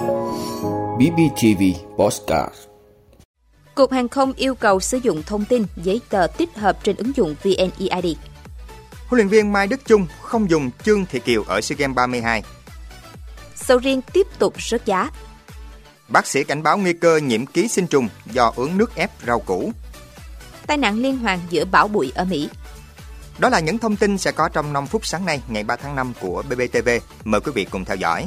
BBTV Postcard Cục Hàng không yêu cầu sử dụng thông tin giấy tờ tích hợp trên ứng dụng VNeID. Huấn luyện viên Mai Đức Chung không dùng Trương Thị Kiều ở SEA Games 32. Sầu riêng tiếp tục rớt giá. Bác sĩ cảnh báo nguy cơ nhiễm ký sinh trùng do uống nước ép rau củ. Tai nạn liên hoàn giữa bão bụi ở Mỹ. Đó là những thông tin sẽ có trong 5 phút sáng nay ngày 3 tháng 5 của BBTV. Mời quý vị cùng theo dõi.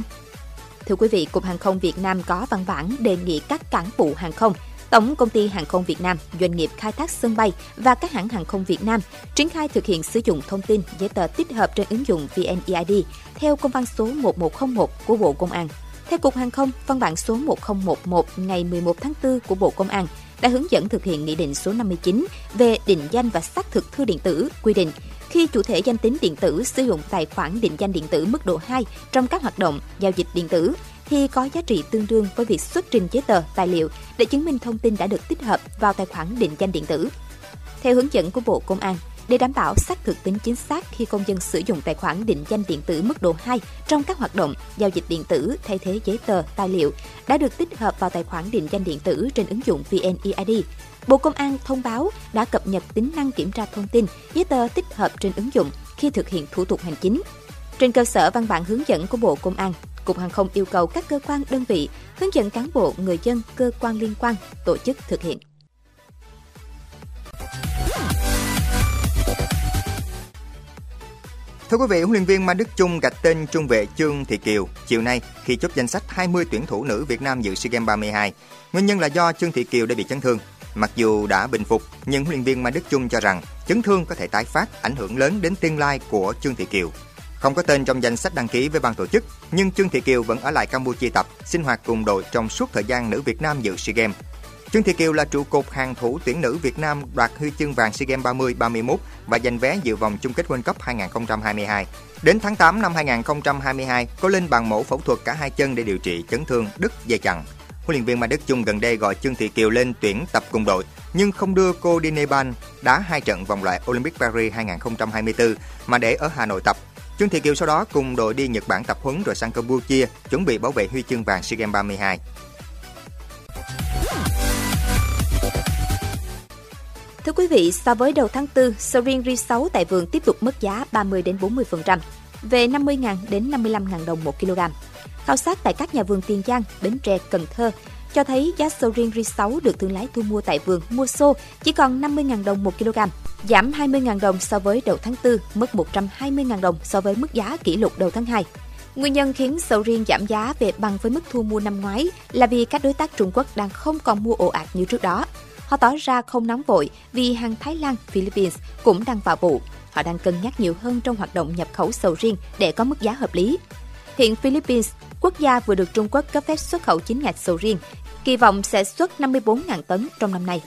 Thưa quý vị, Cục Hàng không Việt Nam có văn bản đề nghị các cảng vụ hàng không Tổng công ty Hàng không Việt Nam, doanh nghiệp khai thác sân bay và các hãng hàng không Việt Nam triển khai thực hiện sử dụng thông tin giấy tờ tích hợp trên ứng dụng VNeID theo công văn số 1101 của Bộ Công an. Theo Cục Hàng không, văn bản số 1011 ngày 11 tháng 4 của Bộ Công an đã hướng dẫn thực hiện Nghị định số 59 về định danh và xác thực thư điện tử quy định khi chủ thể danh tính điện tử sử dụng tài khoản định danh điện tử mức độ 2 trong các hoạt động giao dịch điện tử thì có giá trị tương đương với việc xuất trình giấy tờ, tài liệu để chứng minh thông tin đã được tích hợp vào tài khoản định danh điện tử. Theo hướng dẫn của Bộ Công an, để đảm bảo xác thực tính chính xác khi công dân sử dụng tài khoản định danh điện tử mức độ 2 trong các hoạt động giao dịch điện tử thay thế giấy tờ, tài liệu đã được tích hợp vào tài khoản định danh điện tử trên ứng dụng VNeID. Bộ Công an thông báo đã cập nhật tính năng kiểm tra thông tin giấy tờ tích hợp trên ứng dụng khi thực hiện thủ tục hành chính. Trên cơ sở văn bản hướng dẫn của Bộ Công an, Cục Hàng không yêu cầu các cơ quan đơn vị hướng dẫn cán bộ, người dân, cơ quan liên quan tổ chức thực hiện. Thưa quý vị, huấn luyện viên Mai Đức Chung gạch tên trung vệ Trương Thị Kiều chiều nay khi chốt danh sách 20 tuyển thủ nữ Việt Nam dự SEA Games 32. Nguyên nhân là do Trương Thị Kiều đã bị chấn thương. Mặc dù đã bình phục, nhưng huấn luyện viên Mai Đức Chung cho rằng chấn thương có thể tái phát, ảnh hưởng lớn đến tương lai của Trương Thị Kiều. Không có tên trong danh sách đăng ký với ban tổ chức, nhưng Trương Thị Kiều vẫn ở lại Campuchia tập, sinh hoạt cùng đội trong suốt thời gian nữ Việt Nam dự SEA Games. Trương Thị Kiều là trụ cột hàng thủ tuyển nữ Việt Nam đoạt huy chương vàng SEA Games 30, 31 và giành vé dự vòng chung kết World Cup 2022. Đến tháng 8 năm 2022, cô Linh bằng mổ phẫu thuật cả hai chân để điều trị chấn thương đứt dây chằng. Huấn luyện viên Mai Đức Chung gần đây gọi Trương Thị Kiều lên tuyển tập cùng đội, nhưng không đưa cô đi Nepal đá hai trận vòng loại Olympic Paris 2024 mà để ở Hà Nội tập Trương Thị Kiều sau đó cùng đội đi Nhật Bản tập huấn rồi sang Campuchia chuẩn bị bảo vệ huy chương vàng SEA Games 32. Thưa quý vị, so với đầu tháng 4, sầu riêng ri 6 tại vườn tiếp tục mất giá 30 đến 40%, về 50.000 đến 55.000 đồng 1 kg. Khảo sát tại các nhà vườn Tiền Giang, Bến Tre, Cần Thơ cho thấy giá sầu riêng ri 6 được thương lái thu mua tại vườn mua xô chỉ còn 50.000 đồng 1 kg, giảm 20.000 đồng so với đầu tháng 4, mất 120.000 đồng so với mức giá kỷ lục đầu tháng 2. Nguyên nhân khiến sầu riêng giảm giá về bằng với mức thu mua năm ngoái là vì các đối tác Trung Quốc đang không còn mua ồ ạt như trước đó. Họ tỏ ra không nóng vội vì hàng Thái Lan, Philippines cũng đang vào vụ. Họ đang cân nhắc nhiều hơn trong hoạt động nhập khẩu sầu riêng để có mức giá hợp lý. Hiện Philippines, quốc gia vừa được Trung Quốc cấp phép xuất khẩu chính ngạch sầu riêng, kỳ vọng sẽ xuất 54.000 tấn trong năm nay.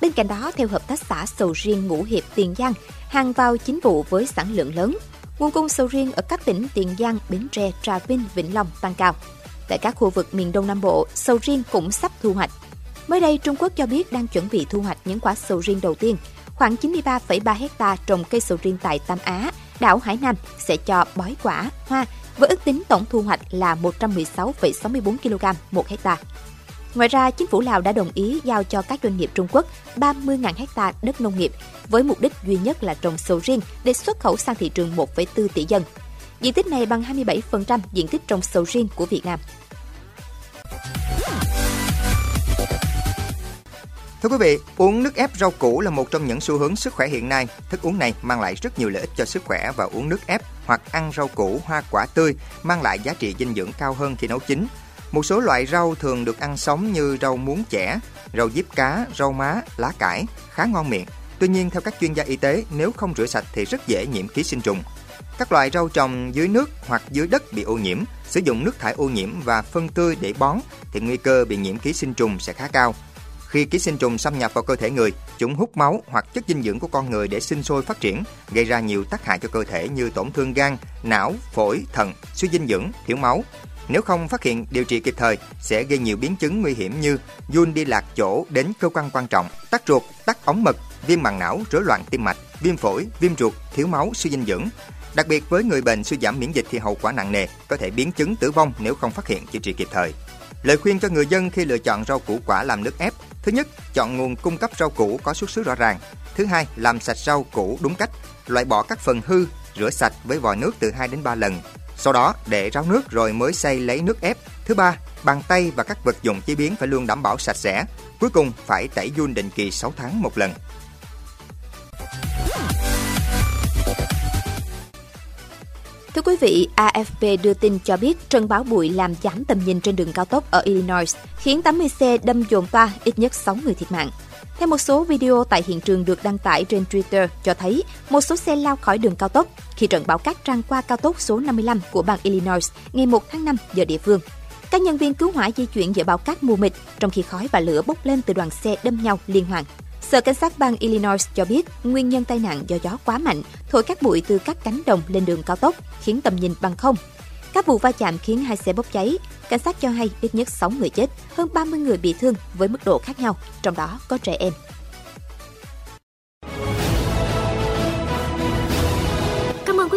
Bên cạnh đó, theo Hợp tác xã Sầu riêng Ngũ Hiệp Tiền Giang, hàng vào chính vụ với sản lượng lớn. Nguồn cung sầu riêng ở các tỉnh Tiền Giang, Bến Tre, Trà Vinh, Vĩnh Long tăng cao. Tại các khu vực miền Đông Nam Bộ, sầu riêng cũng sắp thu hoạch. Mới đây, Trung Quốc cho biết đang chuẩn bị thu hoạch những quả sầu riêng đầu tiên. Khoảng 93,3 hecta trồng cây sầu riêng tại Tam Á, đảo Hải Nam sẽ cho bói quả, hoa với ước tính tổng thu hoạch là 116,64 kg một hecta. Ngoài ra, chính phủ Lào đã đồng ý giao cho các doanh nghiệp Trung Quốc 30.000 hecta đất nông nghiệp với mục đích duy nhất là trồng sầu riêng để xuất khẩu sang thị trường 1,4 tỷ dân. Diện tích này bằng 27% diện tích trồng sầu riêng của Việt Nam. Thưa quý vị, uống nước ép rau củ là một trong những xu hướng sức khỏe hiện nay. Thức uống này mang lại rất nhiều lợi ích cho sức khỏe và uống nước ép hoặc ăn rau củ, hoa quả tươi mang lại giá trị dinh dưỡng cao hơn khi nấu chín. Một số loại rau thường được ăn sống như rau muống chẻ, rau diếp cá, rau má, lá cải khá ngon miệng. Tuy nhiên theo các chuyên gia y tế, nếu không rửa sạch thì rất dễ nhiễm ký sinh trùng. Các loại rau trồng dưới nước hoặc dưới đất bị ô nhiễm, sử dụng nước thải ô nhiễm và phân tươi để bón thì nguy cơ bị nhiễm ký sinh trùng sẽ khá cao. Khi ký sinh trùng xâm nhập vào cơ thể người, chúng hút máu hoặc chất dinh dưỡng của con người để sinh sôi phát triển, gây ra nhiều tác hại cho cơ thể như tổn thương gan, não, phổi, thận, suy dinh dưỡng, thiếu máu. Nếu không phát hiện điều trị kịp thời sẽ gây nhiều biến chứng nguy hiểm như run đi lạc chỗ đến cơ quan quan trọng, tắc ruột, tắc ống mật, viêm màng não, rối loạn tim mạch, viêm phổi, viêm ruột, thiếu máu, suy dinh dưỡng. Đặc biệt với người bệnh suy giảm miễn dịch thì hậu quả nặng nề, có thể biến chứng tử vong nếu không phát hiện chữa trị kịp thời. Lời khuyên cho người dân khi lựa chọn rau củ quả làm nước ép. Thứ nhất, chọn nguồn cung cấp rau củ có xuất xứ rõ ràng. Thứ hai, làm sạch rau củ đúng cách, loại bỏ các phần hư, rửa sạch với vòi nước từ 2 đến 3 lần. Sau đó, để ráo nước rồi mới xay lấy nước ép. Thứ ba, bàn tay và các vật dụng chế biến phải luôn đảm bảo sạch sẽ. Cuối cùng, phải tẩy giun định kỳ 6 tháng một lần. Thưa quý vị, AFP đưa tin cho biết trận bão bụi làm giảm tầm nhìn trên đường cao tốc ở Illinois, khiến 80 xe đâm dồn toa, ít nhất 6 người thiệt mạng. Theo một số video tại hiện trường được đăng tải trên Twitter cho thấy, một số xe lao khỏi đường cao tốc khi trận bão cát tràn qua cao tốc số 55 của bang Illinois ngày 1 tháng 5 giờ địa phương. Các nhân viên cứu hỏa di chuyển giữa bão cát mù mịt, trong khi khói và lửa bốc lên từ đoàn xe đâm nhau liên hoàn. Sở Cảnh sát bang Illinois cho biết nguyên nhân tai nạn do gió quá mạnh, thổi các bụi từ các cánh đồng lên đường cao tốc, khiến tầm nhìn bằng không. Các vụ va chạm khiến hai xe bốc cháy. Cảnh sát cho hay ít nhất 6 người chết, hơn 30 người bị thương với mức độ khác nhau, trong đó có trẻ em.